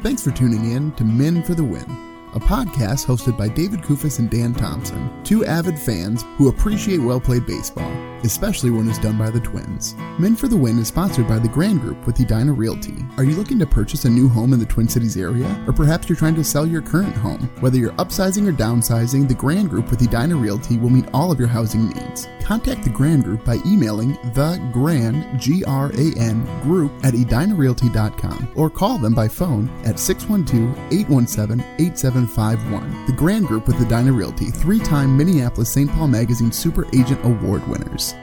Thanks for tuning in to Men for the Win, a podcast hosted by David Kufis and Dan Thompson, two avid fans who appreciate well played baseball, especially when it's done by the Twins. Men for the Win is sponsored by the Grand Group with Edina Realty. Are you looking to purchase a new home in the Twin Cities area? Or perhaps you're trying to sell your current home? Whether you're upsizing or downsizing, the Grand Group with Edina Realty will meet all of your housing needs. Contact the Grand Group by emailing the Grand G R A N Group at edinarealty.com or call them by phone at 612-817-8751. The Grand Group with Edina Realty, three-time Minneapolis St. Paul Magazine Super Agent Award winners.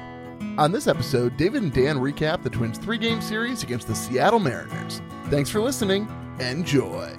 On this episode, David and Dan recap the Twins' three-game series against the Seattle Mariners. Thanks for listening. Enjoy.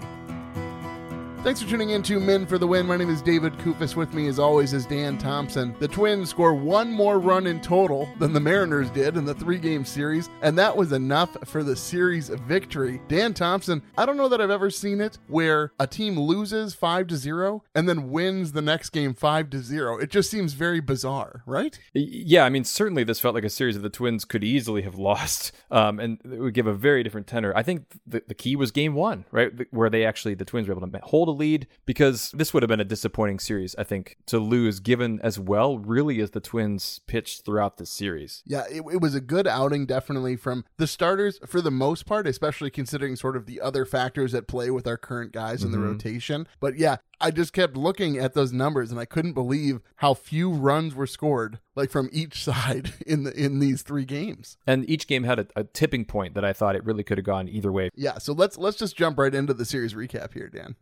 Thanks for tuning in to Men for the Win. My name is David Kufis. With me, as always, is Dan Thompson. The Twins score one more run in total than the Mariners did in the three game series, and that was enough for the series victory. Dan Thompson, I don't know that I've ever seen it where a team loses 5 to 0 and then wins the next game 5 to 0. It just seems very bizarre, right? Yeah, I mean, certainly this felt like a series that the Twins could easily have lost, um, and it would give a very different tenor. I think the, the key was game one, right? Where they actually, the Twins were able to hold a lead because this would have been a disappointing series, I think, to lose, given as well, really, as the Twins pitched throughout the series. Yeah, it, it was a good outing, definitely, from the starters for the most part, especially considering sort of the other factors at play with our current guys in Mm-hmm. the rotation. But yeah, I just kept looking at those numbers and I couldn't believe how few runs were scored, like from each side in the in these three games. And each game had a, a tipping point that I thought it really could have gone either way. Yeah, so let's let's just jump right into the series recap here, Dan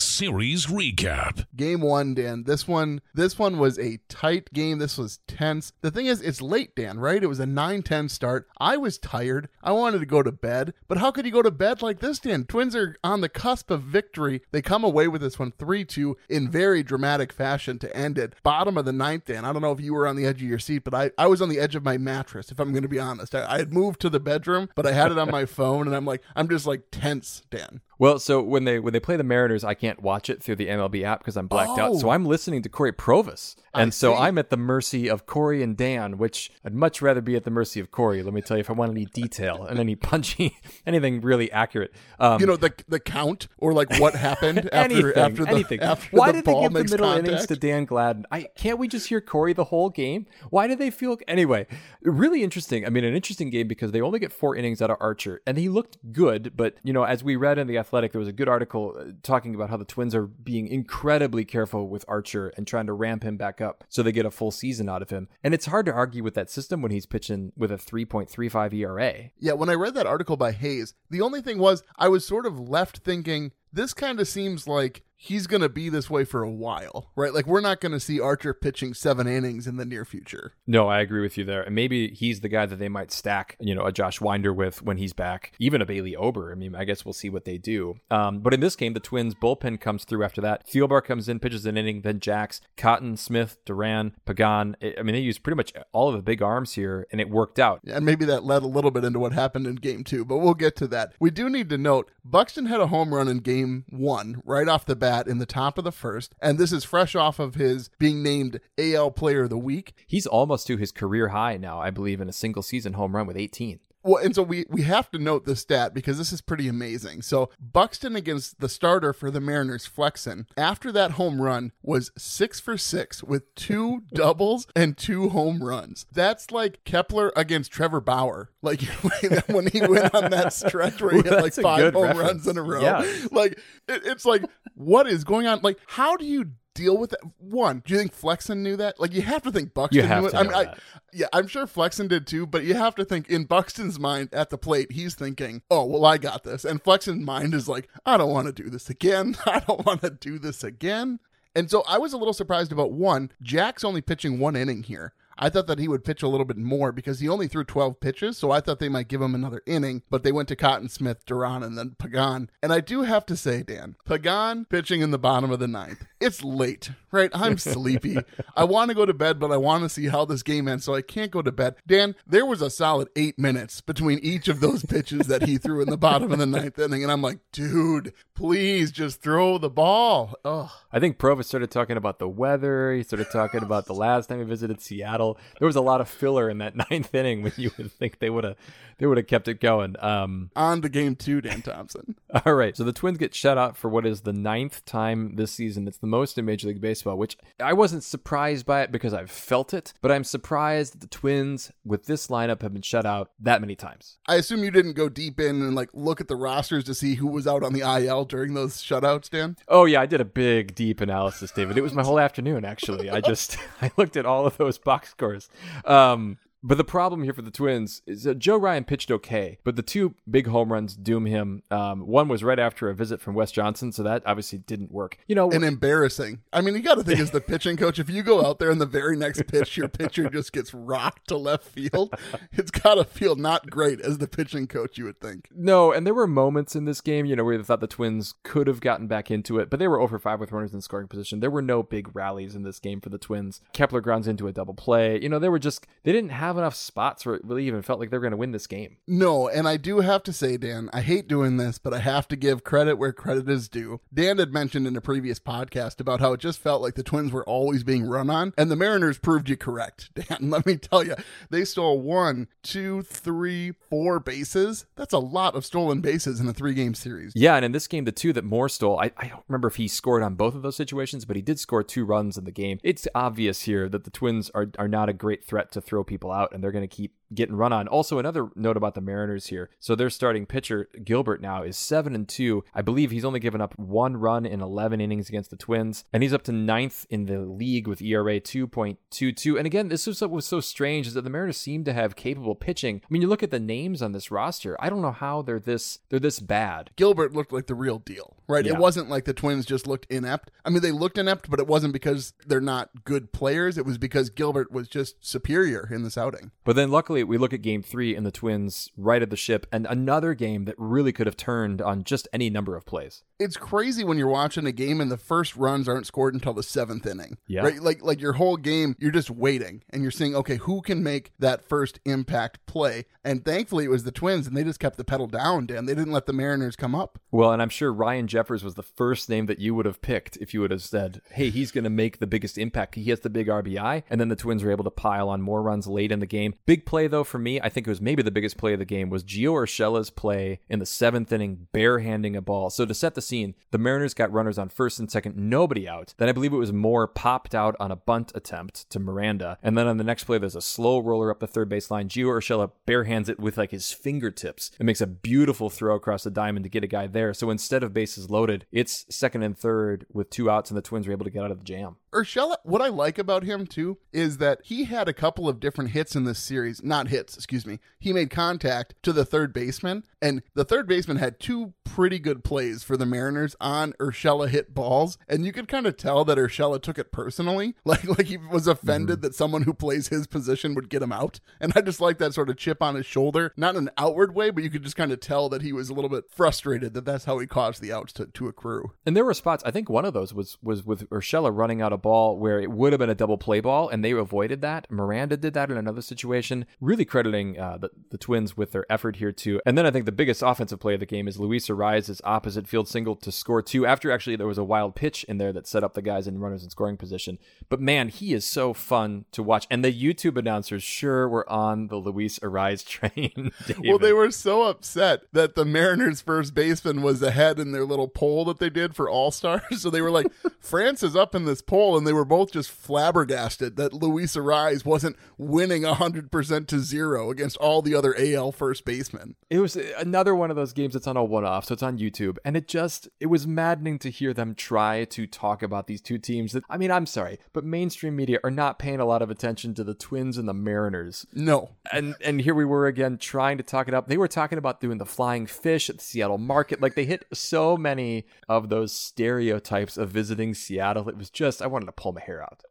box. Series recap. Game one, Dan. This one, this one was a tight game. This was tense. The thing is, it's late, Dan. Right? It was a 9-10 start. I was tired. I wanted to go to bed. But how could you go to bed like this, Dan? Twins are on the cusp of victory. They come away with this one 3-2 in very dramatic fashion to end it. Bottom of the ninth, Dan. I don't know if you were on the edge of your seat, but I, I was on the edge of my mattress. If I'm going to be honest, I, I had moved to the bedroom, but I had it on my phone, and I'm like, I'm just like tense, Dan. Well, so when they when they play the Mariners, I can't watch it through the MLB app because I'm blacked out. Oh. So I'm listening to Cory Provus, I and so see. I'm at the mercy of Cory and Dan, which I'd much rather be at the mercy of Cory. Let me tell you, if I want any detail and any punchy, anything really accurate. Um, You know the the count or like what happened after anything, after the anything. after Why the did they give the middle contact? innings to Dan Gladden? I can't we just hear Cory the whole game? Why do they feel anyway? Really interesting. I mean, an interesting game because they only get four innings out of Archer, and he looked good. But you know, as we read in the Athletic, there was a good article uh, talking about how the Twins are being incredibly careful with Archer and trying to ramp him back up so they get a full season out of him. And it's hard to argue with that system when he's pitching with a 3.35 ERA. Yeah, when I read that article by Hayes, the only thing was I was sort of left thinking this kind of seems like he's going to be this way for a while, right? Like we're not going to see Archer pitching 7 innings in the near future. No, I agree with you there. And maybe he's the guy that they might stack, you know, a Josh Winder with when he's back, even a Bailey Ober. I mean, I guess we'll see what they do. Um, but in this game, the Twins bullpen comes through after that. Thielbar comes in, pitches an inning, then Jax, Cotton, Smith, Duran, Pagan. I mean, they used pretty much all of the big arms here, and it worked out. And maybe that led a little bit into what happened in game 2, but we'll get to that. We do need to note Buxton had a home run in game 1 right off the bat in the top of the first, and this is fresh off of his being named AL player of the week. He's almost to his career high now, I believe, in a single season home run with 18. Well, and so we we have to note the stat because this is pretty amazing. So Buxton against the starter for the Mariners, Flexen, after that home run was six for six with two doubles and two home runs. That's like Kepler against Trevor Bauer, like when he went on that stretch where he had like five home reference. runs in a row. Yeah. Like it, it's like what is going on? Like how do you? Deal with that. One, do you think Flexen knew that? Like, you have to think Buxton You have knew it. I mean, I, yeah, I'm sure Flexen did too, but you have to think in Buxton's mind at the plate, he's thinking, oh, well, I got this. And Flexen's mind is like, I don't want to do this again. I don't want to do this again. And so I was a little surprised about one, Jax's only pitching one inning here. I thought that he would pitch a little bit more because he only threw 12 pitches, so I thought they might give him another inning, but they went to Cotton Smith, Duran, and then Pagan. And I do have to say, Dan, Pagan pitching in the bottom of the ninth. It's late, right? I'm sleepy. I want to go to bed, but I want to see how this game ends, so I can't go to bed. Dan, there was a solid eight minutes between each of those pitches that he threw in the bottom of the ninth inning, and I'm like, dude, please just throw the ball. Ugh. I think Provus started talking about the weather. He started talking about the last time he visited Seattle. There was a lot of filler in that ninth inning when you would think they would have they would have kept it going. Um, On the game two, Dan Thompson. All right. So the Twins get shut out for what is the ninth time this season. It's the most in Major League Baseball, which I wasn't surprised by it because I've felt it, but I'm surprised that the Twins with this lineup have been shut out that many times. I assume you didn't go deep in and like look at the rosters to see who was out on the IL during those shutouts, Dan. Oh yeah, I did a big deep analysis, David. It was my whole afternoon actually. I just I looked at all of those box scores. Um, but the problem here for the Twins is that Joe Ryan pitched okay, but the two big home runs doom him. Um, one was right after a visit from Wes Johnson, so that obviously didn't work. You know, And embarrassing. I mean, you got to think as the pitching coach, if you go out there and the very next pitch, your pitcher just gets rocked to left field, it's got to feel not great as the pitching coach, you would think. no, and there were moments in this game, you know, where they thought the Twins could have gotten back into it, but they were over five with runners in scoring position. There were no big rallies in this game for the Twins. Kepler grounds into a double play. You know, they were just they didn't have enough spots where it really even felt like they were going to win this game. No, and I do have to say, Dan, I hate doing this, but I have to give credit where credit is due. Dan had mentioned in a previous podcast about how it just felt like the Twins were always being run on, and the Mariners proved you correct. Dan, let me tell you, they stole one, two, three, four bases. That's a lot of stolen bases in a three game series. Yeah, and in this game, the two that Moore stole, I, I don't remember if he scored on both of those situations, but he did score two runs in the game. It's obvious here that the Twins are, are not a great threat to throw people out, and they're going to keep getting run on. Also, another note about the Mariners here. So their starting pitcher, Gilbert, now is 7 and 2. I believe he's only given up one run in 11 innings against the Twins, and he's up to ninth in the league with ERA 2.22. And again, this was what was so strange is that the Mariners seem to have capable pitching. I mean, you look at the names on this roster, I don't know how they're this they're this bad. Gilbert looked like the real deal, right? Yeah. It wasn't like the Twins just looked inept. I mean, they looked inept, but it wasn't because they're not good players. It was because Gilbert was just superior in this outing. But then luckily we look at game three and the Twins righted the ship and another game that really could have turned on just any number of plays. It's crazy when you're watching a game and the first runs aren't scored until the seventh inning. Yeah. Right? Like like your whole game, you're just waiting and you're seeing, okay, who can make that first impact play? And thankfully it was the Twins and they just kept the pedal down, Dan. They didn't let the Mariners come up. Well, and I'm sure Ryan Jeffers was the first name that you would have picked if you would have said, hey, he's going to make the biggest impact. He has the big RBI. And then the Twins were able to pile on more runs late in the game. Big play, though, for me, I think it was maybe the biggest play of the game, was Gio Urshela's play in the seventh inning, barehanding a ball. So to set the scene, the Mariners got runners on first and second, nobody out. Then I believe it was Moore popped out on a bunt attempt to Miranda. And then on the next play, there's a slow roller up the third baseline. Gio Urshela barehands it with like his fingertips. It makes a beautiful throw across the diamond to get a guy there. So instead of bases loaded, it's second and third with two outs, and the Twins were able to get out of the jam. Urshela, what I like about him too is that he had a couple of different hits in this series. Not hits, excuse me. He made contact to the third baseman, and the third baseman had two pretty good plays for the Mariners on Urshela hit balls, and you could kind of tell that Urshela took it personally, like like he was offended mm-hmm. that someone who plays his position would get him out. And I just like that sort of chip on his shoulder, not in an outward way, but you could just kind of tell that he was a little bit frustrated that that's how he caused the outs to, to accrue. And there were spots. I think one of those was was with Urshela running out a ball where it would have been a double play ball, and they avoided that. Miranda did that in another situation. Really crediting uh, the the Twins with their effort here too. And then I think the biggest offensive play of the game is Luis Arraez's opposite field single to score two. After actually there was a wild pitch in there that set up the guys in runners in scoring position. But man, he is so fun to watch. And the YouTube announcers sure were on the Luis Arraez train. Well, they were so upset that the Mariners' first baseman was ahead in their little poll that they did for All Stars. So they were like, France is up in this poll, and they were both just flabbergasted that Luis Arraez wasn't winning 100% to zero against all the other AL first basemen. It was another one of those games that's on a one off, so it's on YouTube. And it just, it was maddening to hear them try to talk about these two teams that, I mean, I'm sorry, but mainstream media are not paying a lot of attention to the Twins and the Mariners. No. And and here we were again trying to talk it up. They were talking about doing the flying fish at the Seattle market. Like they hit so many of those stereotypes of visiting Seattle. It was just, I wanted to pull my hair out.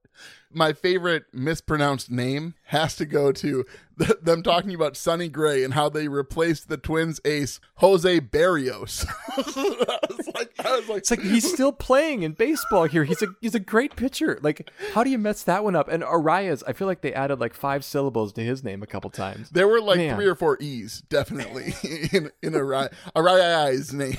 My favorite mispronounced name has to go to th- them talking about Sonny Gray and how they replaced the Twins ace, Jose Berrios. I was like, I was like, It's like he's still playing in baseball here. He's a he's a great pitcher. Like, how do you mess that one up? And Arias, I feel like they added like five syllables to his name a couple times. There were like Man. three or four E's, definitely, in in Arias name.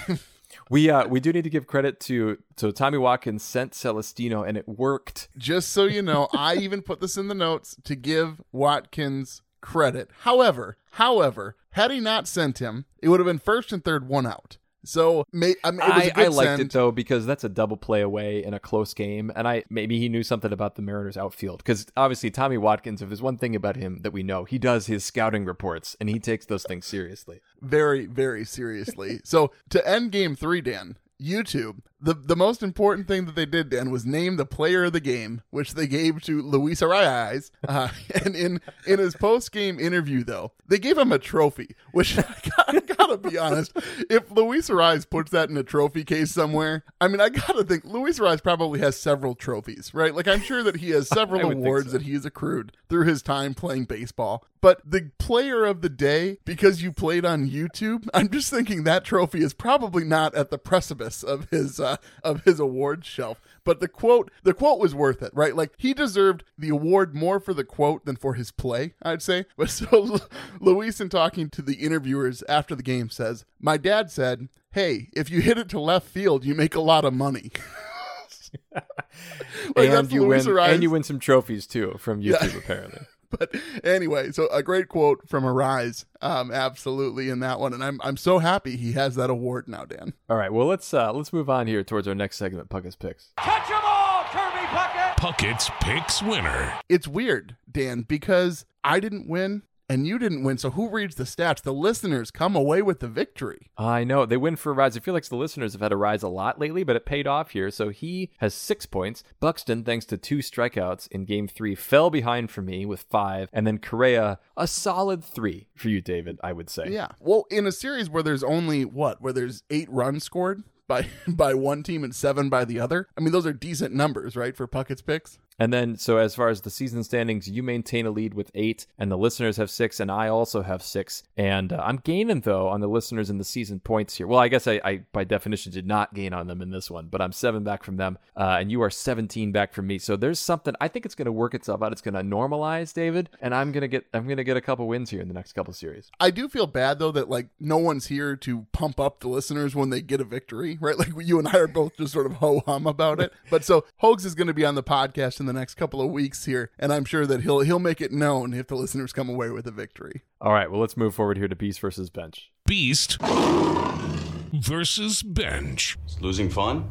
We uh we do need to give credit to to Tommy Watkins sent Celestino and it worked. Just so you know, I even put this in the notes to give Watkins credit. However, however, had he not sent him, it would have been first and third, one out. So may, I mean, it was a I, good I liked send. it though because that's a double play away in a close game, and I maybe he knew something about the Mariners outfield because obviously Tommy Watkins, if there's one thing about him that we know, he does his scouting reports and he takes those things seriously. very, very seriously. so to end game three, Dan, YouTube, the the most important thing that they did, Dan, was name the player of the game, which they gave to Luis Arraez. Uh, and in in his post game interview, though, they gave him a trophy. Which I gotta, gotta be honest, if Luis Arraez puts that in a trophy case somewhere, I mean, I gotta think Luis Arraez probably has several trophies, right? Like I'm sure that he has several I would think awards so. that he's accrued through his time playing baseball. But the player of the day, because you played on YouTube, I'm just thinking that trophy is probably not at the precipice of his uh, of his award shelf. But the quote, the quote was worth it, right? Like he deserved the award more for the quote than for his play, I'd say. But so Luis, in talking to the interviewers after the game, says, "My dad said." Hey, if you hit it to left field, you make a lot of money. Like, and you Luis win, Arias. and you win some trophies too from YouTube apparently. but anyway, so a great quote from Arraez, um, absolutely in that one, and I'm I'm so happy he has that award now, Dan. All right, well let's uh let's move on here towards our next segment, Puckett's picks. Catch 'em all, Kirby Puckett! Puckett's Picks winner. It's weird, Dan, because I didn't win and you didn't win. So who reads the stats? The listeners come away with the victory. I know they win for Arraez. I feel like the listeners have had Arraez a lot lately, but it paid off here. So he has six points. Buxton, thanks to two strikeouts in Game Three, fell behind for me with five, and then Correa a solid three for you, David. I would say. Yeah. Well, in a series where there's only what, where there's eight runs scored by by one team and seven by the other. I mean, those are decent numbers, right, for Puckett's picks. And then, so as far as the season standings, you maintain a lead with eight, and the listeners have six, and I also have six. And uh, I'm gaining, though, on the listeners in the season points here. Well, I guess I, I, by definition, did not gain on them in this one, but I'm seven back from them, uh, and you are 17 back from me. So there's something, I think it's going to work itself out. It's going to normalize, David, and I'm going to get, I'm going to get a couple wins here in the next couple series. I do feel bad though that like no one's here to pump up the listeners when they get a victory, right? Like you and I are both just sort of ho hum about it. But so Hogs is going to be on the podcast in the next couple of weeks here, and I'm sure that he'll he'll make it known if the listeners come away with a victory. All right, well, let's move forward here to Beast versus Bench. Beast versus Bench. Is losing fun?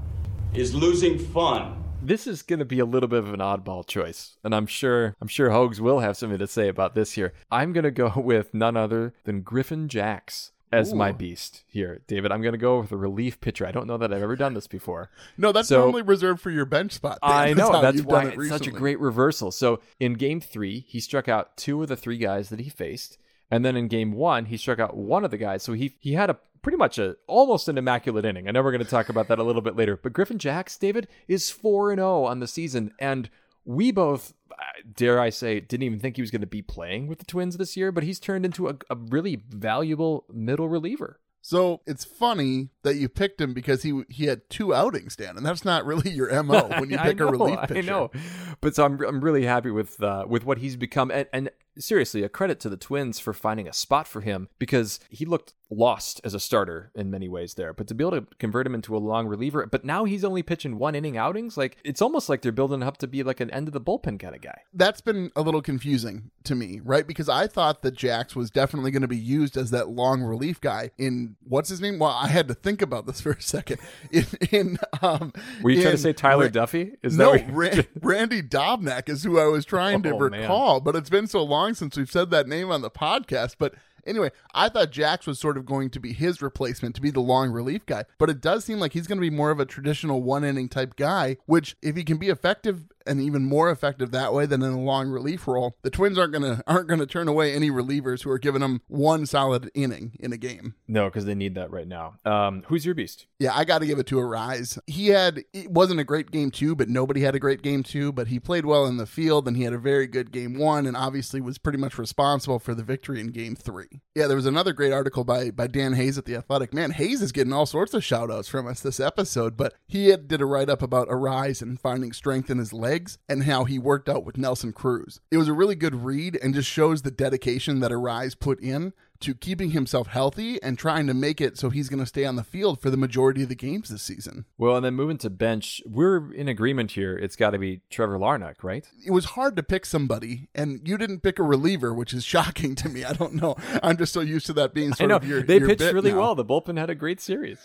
Is losing fun? This is going to be a little bit of an oddball choice, and I'm sure I'm sure Hogs will have something to say about this here. I'm going to go with none other than Griffin Jax as my beast here, David. I'm going to go with a relief pitcher. I don't know that I've ever done this before. No, that's So- normally reserved for your bench spot. Dan. I know how that's why it it's such a great reversal. So in game three, he struck out two of the three guys that he faced, and then in game one, he struck out one of the guys. So he he had a pretty much a almost an immaculate inning. I know we're going to talk about that a little bit later, but Griffin Jax, David, is four and zero on the season, and we both. uh, Dare I say, didn't even think he was going to be playing with the Twins this year, but he's turned into a, a really valuable middle reliever. So it's funny that you picked him because he he had two outings, Dan, and that's not really your mo when you pick know, a relief pitcher. I know, but so I'm I'm really happy with uh, with what he's become, and, and seriously, a credit to the Twins for finding a spot for him because he looked lost as a starter in many ways there, but to be able to convert him into a long reliever, but now he's only pitching one inning outings, like it's almost like they're building up to be like an end of the bullpen kind of guy. that's been a little confusing to me, right? Because I thought that Jax was definitely going to be used as that long relief guy in what's his name? Well, I had to think about this for a second. In, in um, Were you trying to say Tyler Ra- Duffey? Is no, that Ra- Randy Dobnak is who I was trying to Oh, man. recall, but it's been so long since we've said that name on the podcast. But anyway, I thought Jax was sort of going to be his replacement to be the long relief guy, but it does seem like he's going to be more of a traditional one inning type guy, which if he can be effective and even more effective that way than in a long relief role, the Twins aren't going to aren't going to turn away any relievers who are giving them one solid inning in a game. no, because they need that right now. Um, who's your beast? Yeah, I got to give it to Arraez. He had it wasn't a great game two, but nobody had a great game two. But he played well in the field, and he had a very good game one, and obviously was pretty much responsible for the victory in game three. Yeah, there was another great article by by Dan Hayes at the Athletic. Man, Hayes is getting all sorts of shout outs from us this episode, but he had, did a write up about Arraez and finding strength in his legs and how he worked out with Nelson Cruz. It was a really good read and just shows the dedication that Arraez put in to keeping himself healthy and trying to make it so he's going to stay on the field for the majority of the games this season. Well, and then moving to bench, we're in agreement here. It's got to be Trevor Larnach, right? It was hard to pick somebody, and you didn't pick a reliever, which is shocking to me. I don't know. I'm just so used to that being sort I know of your. they your pitched really now. well. The bullpen had a great series.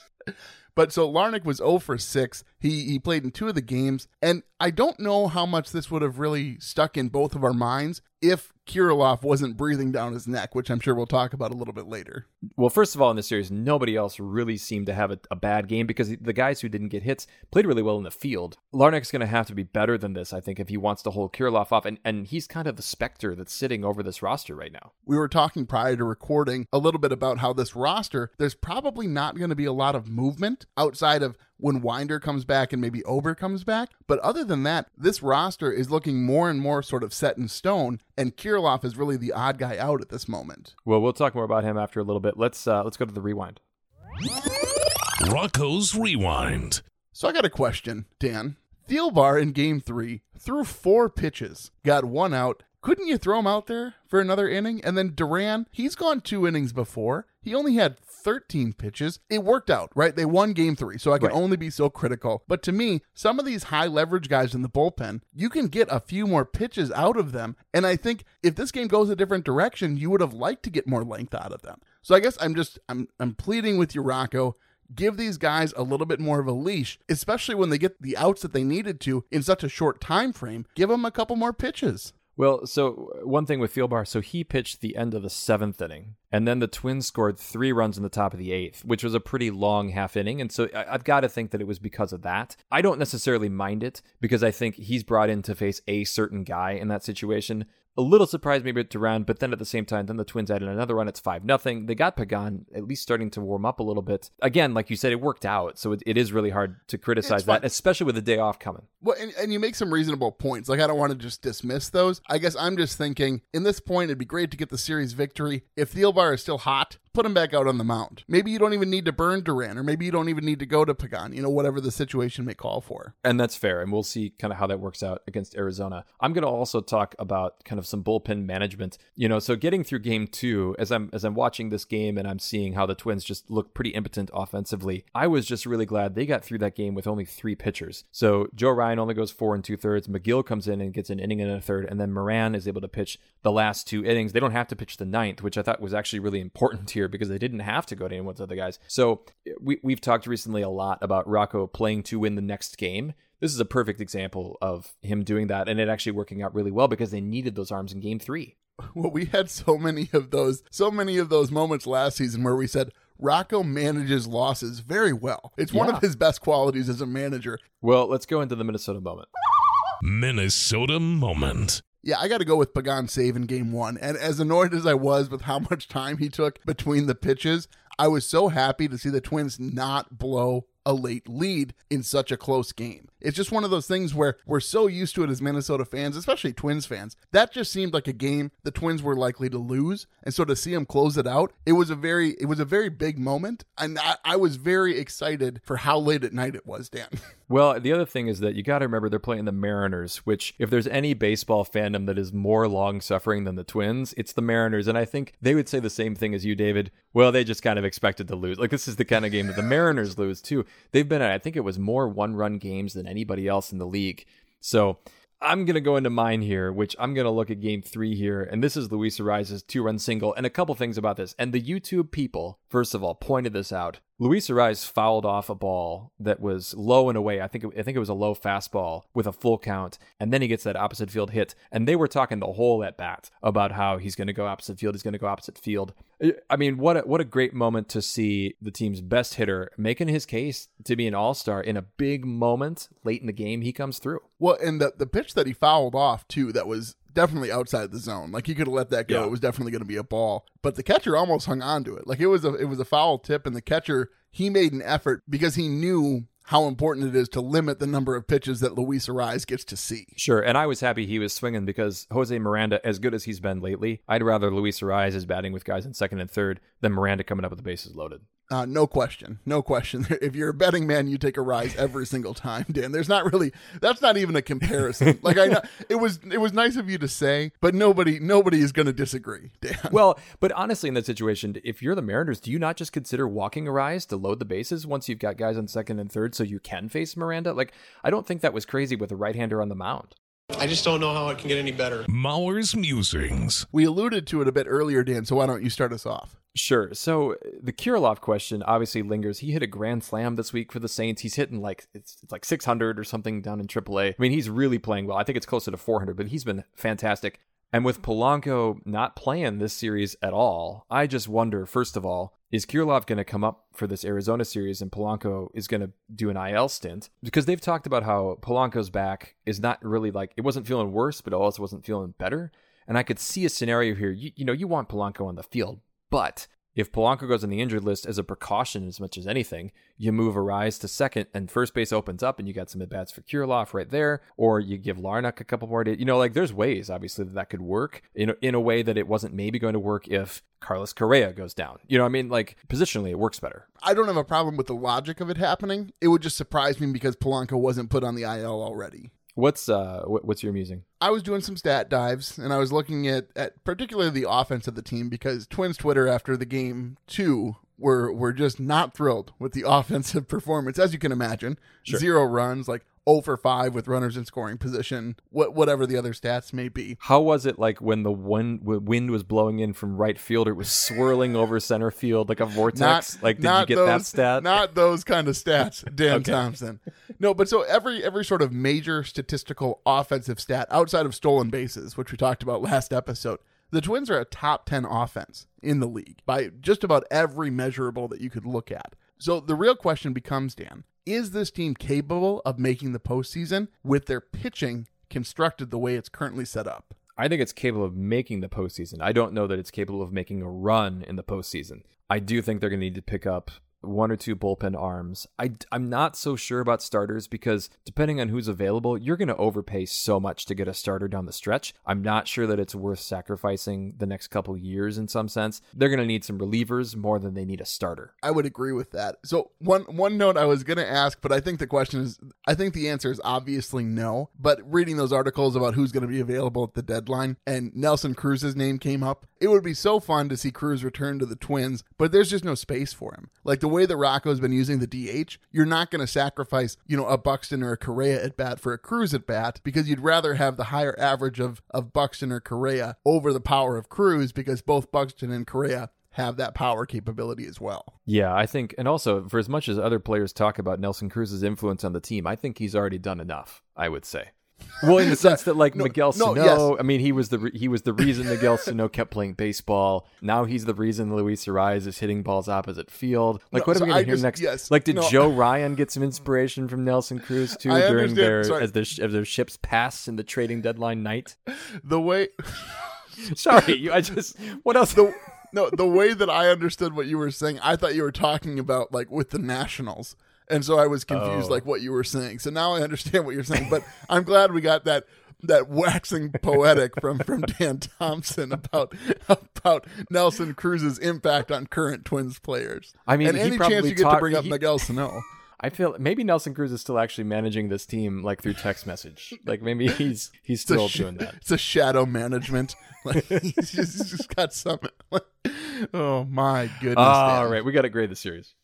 But so Larnach was 0 for 6. He he played in two of the games, and I don't know how much this would have really stuck in both of our minds if Kirilloff wasn't breathing down his neck, which I'm sure we'll talk about a little bit later. Well, first of all, in this series, nobody else really seemed to have a, a bad game because the guys who didn't get hits played really well in the field. Larnach's going to have to be better than this, I think, if he wants to hold Kirilloff off, and, and he's kind of the specter that's sitting over this roster right now. We were talking prior to recording a little bit about how this roster, there's probably not going to be a lot of movement outside of when Winder comes back and maybe Ober comes back. But other than that, this roster is looking more and more sort of set in stone, and Kirilloff is really the odd guy out at this moment. Well, we'll talk more about him after a little bit. Let's uh, let's go to the rewind. Rocco's Rewind. So I got a question, Dan. Thielbar in game three threw four pitches, got one out. Couldn't you throw him out there for another inning? And then Duran, he's gone two innings before. He only had 13 pitches. It worked out, right? They won game three, so I can Right. only be so critical. But to me, some of these high leverage guys in the bullpen, you can get a few more pitches out of them. And I think if this game goes a different direction, you would have liked to get more length out of them. So I guess I'm just I'm I'm pleading with you, Rocco give these guys a little bit more of a leash, especially when they get the outs that they needed to in such a short time frame. Give them a couple more pitches. Well, so uh, one thing with Thielbar, so he pitched the end of the seventh inning, and then the Twins scored three runs in the top of the eighth, which was a pretty long half inning. And so I- I've got to think that it was because of that. I don't necessarily mind it because I think he's brought in to face a certain guy in that situation. A little surprised maybe to Duran, but then at the same time, then the Twins added another run. It's five nothing. They got Pagan at least starting to warm up a little bit. Again, like you said, it worked out, so it, it is really hard to criticize that, especially with the day off coming. Well, and, and you make some reasonable points. Like, I don't want to just dismiss those. I guess I'm just thinking, in this point, it'd be great to get the series victory. If Thielbar is still hot, put him back out on the mound. Maybe you don't even need to burn Duran, or maybe you don't even need to go to Pagan, you know, whatever the situation may call for. And that's fair. And we'll see kind of how that works out against Arizona. I'm going to also talk about kind of some bullpen management. You know, so getting through game two, as I'm as I'm watching this game and I'm seeing how the Twins just look pretty impotent offensively, I was just really glad they got through that game with only three pitchers. So Joe Ryan only goes four and two thirds. Megill comes in and gets an inning and a third, and then Moran is able to pitch the last two innings. They don't have to pitch the ninth, which I thought was actually really important here because they didn't have to go to any of the other guys. So we we've talked recently a lot about Rocco playing to win the next game this is a perfect example of him doing that and it actually working out really well because they needed those arms in game three. Well, we had so many of those, so many of those moments last season where we said Rocco manages losses very well. It's one of his best qualities as a manager. Well, let's go into the Minnesota moment. Minnesota Moment. Yeah, I got to go with Pagan save in game one. And as annoyed as I was with how much time he took between the pitches, I was so happy to see the Twins not blow a late lead in such a close game. It's just one of those things where we're so used to it as Minnesota fans, especially Twins fans. That just seemed like a game the Twins were likely to lose, and so to see them close it out, it was a very it was a very big moment, and I, I was very excited for how late at night it was. Dan, Well, the other thing is that you got to remember they're playing the Mariners, which, if there's any baseball fandom that is more long suffering than the Twins, it's the Mariners. And I think they would say the same thing as you, David. Well, they just kind of expected to lose. Like, this is the kind of game that the Mariners lose, too. They've been, at, I think it was more one run games than anybody else in the league. So. I'm going to go into mine here, which I'm going to look at game three here. And this is Luis Arraez's two run single. And a couple things about this. And the YouTube people, first of all, pointed this out. Luis Arraez fouled off a ball that was low and away. I think it, I think it was a low fastball with a full count, and then he gets that opposite field hit. And they were talking the whole at bat about how he's going to go opposite field. He's going to go opposite field. I mean, what a, what a great moment to see the team's best hitter making his case to be an all star in a big moment late in the game. He comes through. well, and the the pitch that he fouled off too, that was definitely outside the zone. Like he could have let that go. Yeah. It was definitely going to be a ball, but the catcher almost hung on to it. Like it was a it was a foul tip, and the catcher he made an effort because he knew how important it is to limit the number of pitches that Luis Arraez gets to see. Sure, and I was happy he was swinging because Jose Miranda, as good as he's been lately, I'd rather Luis Arraez is batting with guys in second and third than Miranda coming up with the bases loaded. Uh, no question, no question. If you're a betting man, you take Arraez every single time, Dan. There's not really that's not even a comparison. like I know it was it was nice of you to say, but nobody nobody is going to disagree, Dan. Well, but honestly, in that situation, if you're the Mariners, do you not just consider walking Arraez to load the bases once you've got guys on second and third, so you can face Miranda? Like, I don't think that was crazy with a right-hander on the mound. I just don't know how it can get any better. Mauer's musings. we alluded to it a bit earlier, Dan. So why don't you start us off? Sure. So uh, the Kirilloff question obviously lingers. He hit a grand slam this week for the Saints. He's hitting like it's, it's like 600 or something down in AAA. I mean, he's really playing well. I think it's closer to 400, but he's been fantastic. And with Polanco not playing this series at all, I just wonder, first of all, is Kirilloff going to come up for this Arizona series and Polanco is going to do an IL stint? Because they've talked about how Polanco's back is not really like, it wasn't feeling worse, but it also wasn't feeling better. And I could see a scenario here. You, you know, you want Polanco on the field, but if Polanco goes on the injured list as a precaution as much as anything, you move Arraez to second and first base opens up and you got some at bats for Kirilloff right there, or you give Larnach a couple more days. You know, like there's ways obviously that that could work in in a way that it wasn't maybe going to work if Carlos Correa goes down. You know, I mean, like positionally it works better. I don't have a problem with the logic of it happening. It would just surprise me because Polanco wasn't put on the IL already. What's uh what's your musing? I was doing some stat dives and I was looking at, at particularly the offense of the team because Twins Twitter after the game two were were just not thrilled with the offensive performance, as you can imagine. Zero runs, like 0 for 5 with runners in scoring position, what whatever the other stats may be. How was it like when the wind wind was blowing in from right field? It was swirling over center field like a vortex. like, did you get those, that stat? Not those kind of stats, Dan Thompson. No, but so every every sort of major statistical offensive stat outside of stolen bases, which we talked about last episode, the Twins are a top 10 offense in the league by just about every measurable that you could look at. So the real question becomes, Dan, is this team capable of making the postseason with their pitching constructed the way it's currently set up? I think it's capable of making the postseason. I don't know that it's capable of making a run in the postseason. I do think they're going to need to pick up one or two bullpen arms. I, I'm not so sure about starters because depending on who's available, you're going to overpay so much to get a starter down the stretch. I'm not sure that it's worth sacrificing the next couple years in some sense. They're going to need some relievers more than they need a starter. I would agree with that. So one one note I was going to ask, but I think the question is I think the answer is obviously no. But reading those articles about who's going to be available at the deadline and Nelson Cruz's name came up, it would be so fun to see Cruz return to the Twins, but there's just no space for him. Like the way that Rocco's been using the DH, you're not going to sacrifice, you know, a Buxton or a Correa at bat for a Cruz at bat because you'd rather have the higher average of of Buxton or Correa over the power of Cruz because both Buxton and Correa have that power capability as well. Yeah, I think, and also for as much as other players talk about Nelson Cruz's influence on the team, I think he's already done enough. I would say. Well, in the sense that like No, Miguel no, Sano, yes. I mean, he was the re- he was the reason Miguel Sano kept playing baseball. Now he's the reason Luis Arraez is hitting balls opposite field. Like, No, what are so we gonna hear just- next? yes, like, did. Joe Ryan get some inspiration from Nelson Cruz too I during their Sorry. as their as their ships pass in the trading deadline night? The way Sorry, you, I just what else? the no, the way that I understood what you were saying, I thought you were talking about like with the Nationals. And so I was confused Oh. like what you were saying. So now I understand what you're saying, but I'm glad we got that that waxing poetic from from Dan Thompson about about Nelson Cruz's impact on current Twins players. I mean, and any chance you get to bring up he- Miguel Sano. I feel maybe Nelson Cruz is still actually managing this team like through text message. Like maybe he's he's still sh- doing that. It's a shadow management. Like he's just, he's just got some. oh my goodness! All Dan. right, we got to grade the series.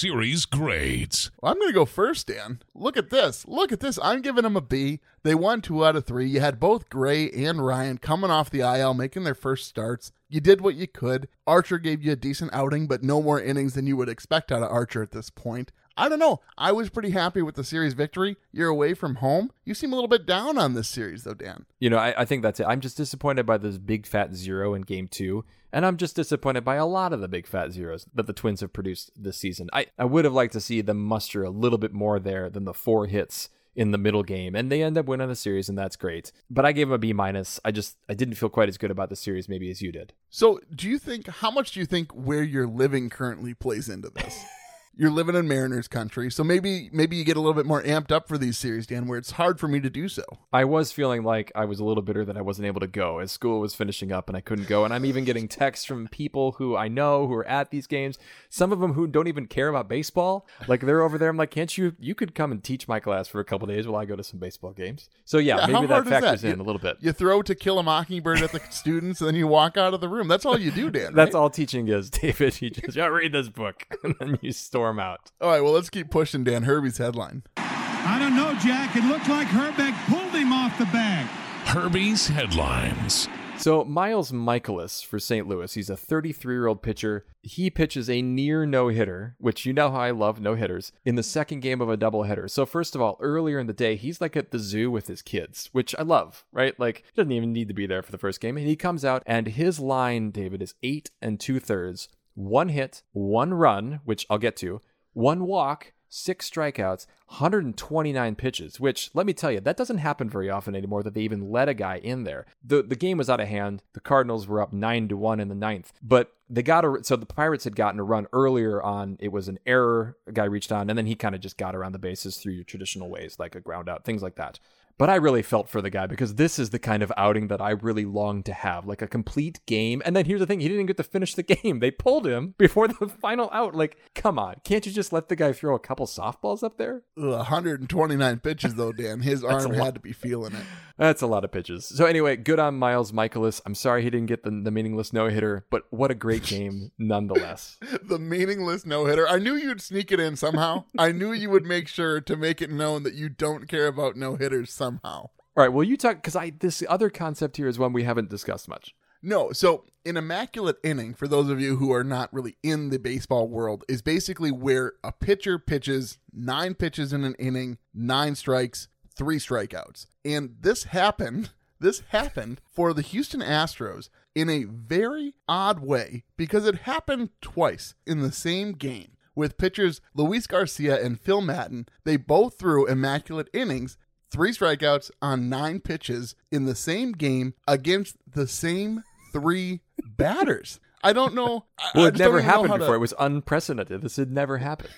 Series grades. Well, I'm going to go first, Dan. Look at this. Look at this. I'm giving them a B. They won two out of three. You had both Gray and Ryan coming off the IL, making their first starts. You did what you could. Archer gave you a decent outing, but no more innings than you would expect out of Archer at this point. I don't know. I was pretty happy with the series victory. You're away from home. You seem a little bit down on this series, though, Dan. You know, I, I think that's it. I'm just disappointed by this big fat zero in game two. And I'm just disappointed by a lot of the big fat zeros that the Twins have produced this season. I, I would have liked to see them muster a little bit more there than the four hits in the middle game. And they end up winning the series, and that's great. But I gave them a B minus. I just I didn't feel quite as good about the series maybe as you did. So, do you think, how much do you think where you're living currently plays into this? you're living in Mariners country, so maybe maybe you get a little bit more amped up for these series, Dan, where it's hard for me to do so. I was feeling like I was a little bitter that I wasn't able to go as school was finishing up and I couldn't go. And I'm even getting texts from people who I know who are at these games. Some of them who don't even care about baseball. Like they're over there. I'm like, can't you? You could come and teach my class for a couple days while I go to some baseball games. So yeah, Yeah, maybe that factors that? in You- a little bit. You throw to kill a mockingbird at the students, and then you walk out of the room. That's all you do, Dan. That's right? all teaching is, David. You just yeah, read this book and then you storm out. All right, well, let's keep pushing Dan Herbie's headline. I don't know, Jack. It looked like Hrbek pulled him off the bag. Herbie's headlines. So Miles Mikolas for St. Louis, he's a 33-year-old pitcher. He pitches a near no-hitter, which you know how I love no-hitters, in the second game of a doubleheader. So first of all, earlier in the day, he's like at the zoo with his kids, which I love, right? Like he doesn't even need to be there for the first game. And he comes out and his line, David, is eight and two-thirds, one hit, one run, which I'll get to, one walk, six strikeouts, 129 pitches, which let me tell you, that doesn't happen very often anymore that they even let a guy in there. The the game was out of hand. The Cardinals were up 9 to 1 in the ninth, but they got a so the Pirates had gotten a run earlier on. It was an error. A guy reached on, and then he kind of just got around the bases through your traditional ways, like a ground out, things like that. But I really felt for the guy because this is the kind of outing that I really long to have, like a complete game. And then here's the thing: he didn't get to finish the game. They pulled him before the final out. Like, come on, can't you just let the guy throw a couple softballs up there? Ugh, 129 pitches, though, Dan. His arm had to be feeling it. That's a lot of pitches. So anyway, good on Miles Mikolas. I'm sorry he didn't get the, the meaningless no hitter, but what a great game nonetheless. The meaningless no hitter. I knew you'd sneak it in somehow. I knew you would make sure to make it known that you don't care about no hitters somehow. All right, well you talk because I this other concept here is one we haven't discussed much. No, so an immaculate inning, for those of you who are not really in the baseball world, is basically where a pitcher pitches nine pitches in an inning, nine strikes, three strikeouts. And this happened, this happened for the Houston Astros in a very odd way because it happened twice in the same game. With pitchers Luis Garcia and Phil Maton, they both threw immaculate innings three strikeouts on nine pitches in the same game against the same three batters. I don't know. Well, I it never happened how to- before. It was unprecedented. This had never happened.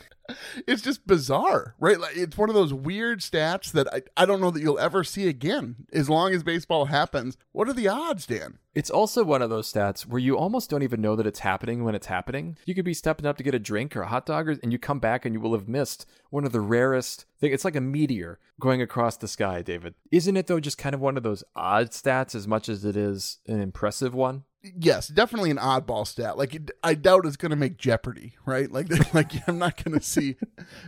It's just bizarre, right? Like it's one of those weird stats that I, I don't know that you'll ever see again as long as baseball happens. What are the odds, Dan? It's also one of those stats where you almost don't even know that it's happening when it's happening. You could be stepping up to get a drink or a hot dog, and you come back and you will have missed one of the rarest things. It's like a meteor going across the sky, David. Isn't it though? Just kind of one of those odd stats as much as it is an impressive one. Yes, definitely an oddball stat. Like it, I doubt it's going to make Jeopardy, right? Like, like I'm not going to see,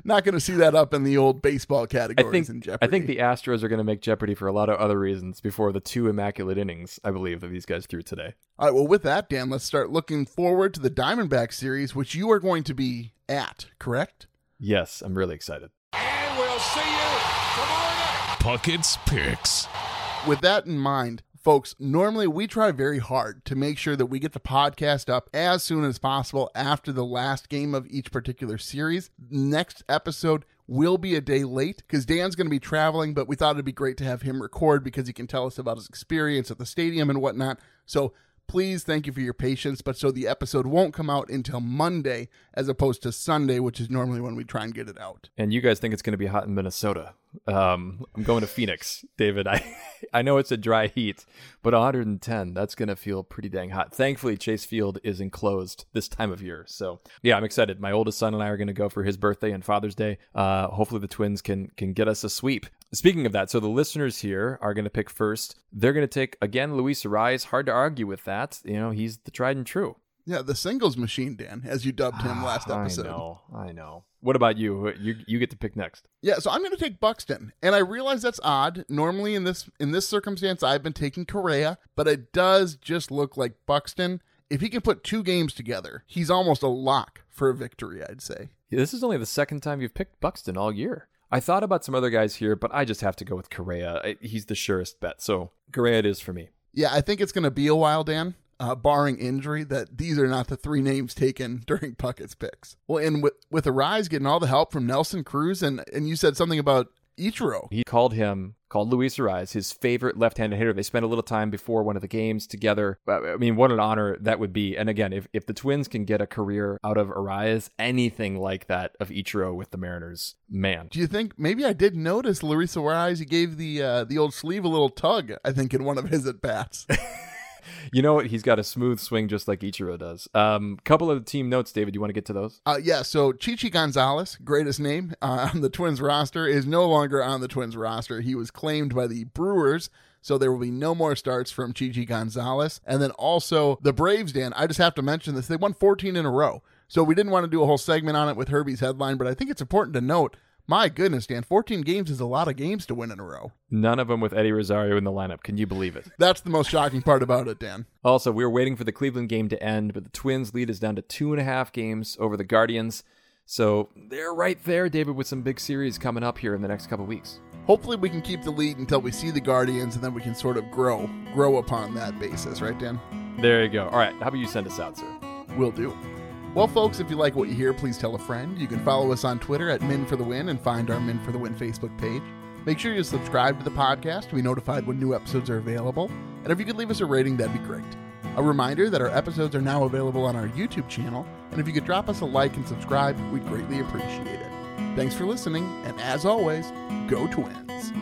not going to see that up in the old baseball I categories think in Jeopardy. I think the Astros are going to make Jeopardy for a lot of other reasons before the two immaculate innings I believe that these guys threw today. All right, well, with that, Dan, let's start looking forward to the Diamondback series, which you are going to be at, correct? Yes, I'm really excited. And we'll see you tomorrow night. Puckett's Picks. With that in mind, folks, normally we try very hard to make sure that we get the podcast up as soon as possible after the last game of each particular series. Next episode will be a day late because Dan's going to be traveling, but we thought it'd be great to have him record because he can tell us about his experience at the stadium and whatnot. So please thank you for your patience. But so the episode won't come out until Monday as opposed to Sunday, which is normally when we try and get it out. And you guys think it's going to be hot in Minnesota. Um, I'm going to Phoenix, David. I I know it's a dry heat, but 110, that's going to feel pretty dang hot. Thankfully, Chase Field is enclosed this time of year. So, yeah, I'm excited. My oldest son and I are going to go for his birthday and Father's Day. Uh, hopefully the Twins can can get us a sweep. Speaking of that, so the listeners here are going to pick first. They're going to take again Luis Arraez. Hard to argue with that. You know, he's the tried and true. Yeah, the singles machine, Dan, as you dubbed him ah, last episode. I know. I know. What about you? You you get to pick next. Yeah, so I'm going to take Buxton, and I realize that's odd. Normally in this in this circumstance, I've been taking Correa, but it does just look like Buxton. If he can put two games together, he's almost a lock for a victory. I'd say. Yeah, This is only the second time you've picked Buxton all year. I thought about some other guys here, but I just have to go with Correa. I- He's the surest bet. So Correa it is for me. Yeah, I think it's going to be a while, Dan. Uh, barring injury, that these are not the three names taken during Puckett's picks. Well, and with with Arraez getting all the help from Nelson Cruz, and and you said something about Ichiro. He called him, called Luis Arraez, his favorite left-handed hitter. They spent a little time before one of the games together. I mean, what an honor that would be. And again, if, if the Twins can get a career out of Arraez, anything like that of Ichiro with the Mariners, man. Do you think maybe I did notice Luis Arraez? He gave the uh, the old sleeve a little tug. I think in one of his at bats. You know what? He's got a smooth swing just like Ichiro does. Um, couple of team notes, David. You want to get to those? Uh, yeah, so Chichi Gonzalez, greatest name uh, on the Twins roster, is no longer on the Twins roster. He was claimed by the Brewers, so there will be no more starts from Chichi Gonzalez. And then also the Braves, Dan, I just have to mention this. They won 14 in a row. So we didn't want to do a whole segment on it with Herbie's headline, but I think it's important to note my goodness, Dan, 14 games is a lot of games to win in a row. None of them with Eddie Rosario in the lineup. Can you believe it? That's the most shocking part about it, Dan. Also, we were waiting for the Cleveland game to end, but the Twins' lead is down to two and a half games over the Guardians. So they're right there, David, with some big series coming up here in the next couple weeks. Hopefully, we can keep the lead until we see the Guardians, and then we can sort of grow, grow upon that basis, right, Dan? There you go. All right, how about you send us out, sir? Will do. Well, folks, if you like what you hear, please tell a friend. You can follow us on Twitter at Min for the Win and find our Min for the Win Facebook page. Make sure you subscribe to the podcast to be notified when new episodes are available. And if you could leave us a rating, that'd be great. A reminder that our episodes are now available on our YouTube channel, and if you could drop us a like and subscribe, we'd greatly appreciate it. Thanks for listening, and as always, go Twins.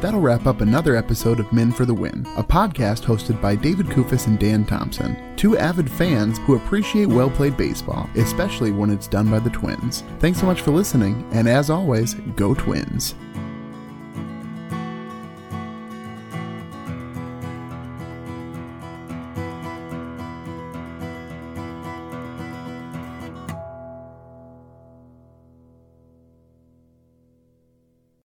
That'll wrap up another episode of Min for the Win, a podcast hosted by David Kufis and Dan Thompson, two avid fans who appreciate well played baseball, especially when it's done by the Twins. Thanks so much for listening, and as always, go Twins.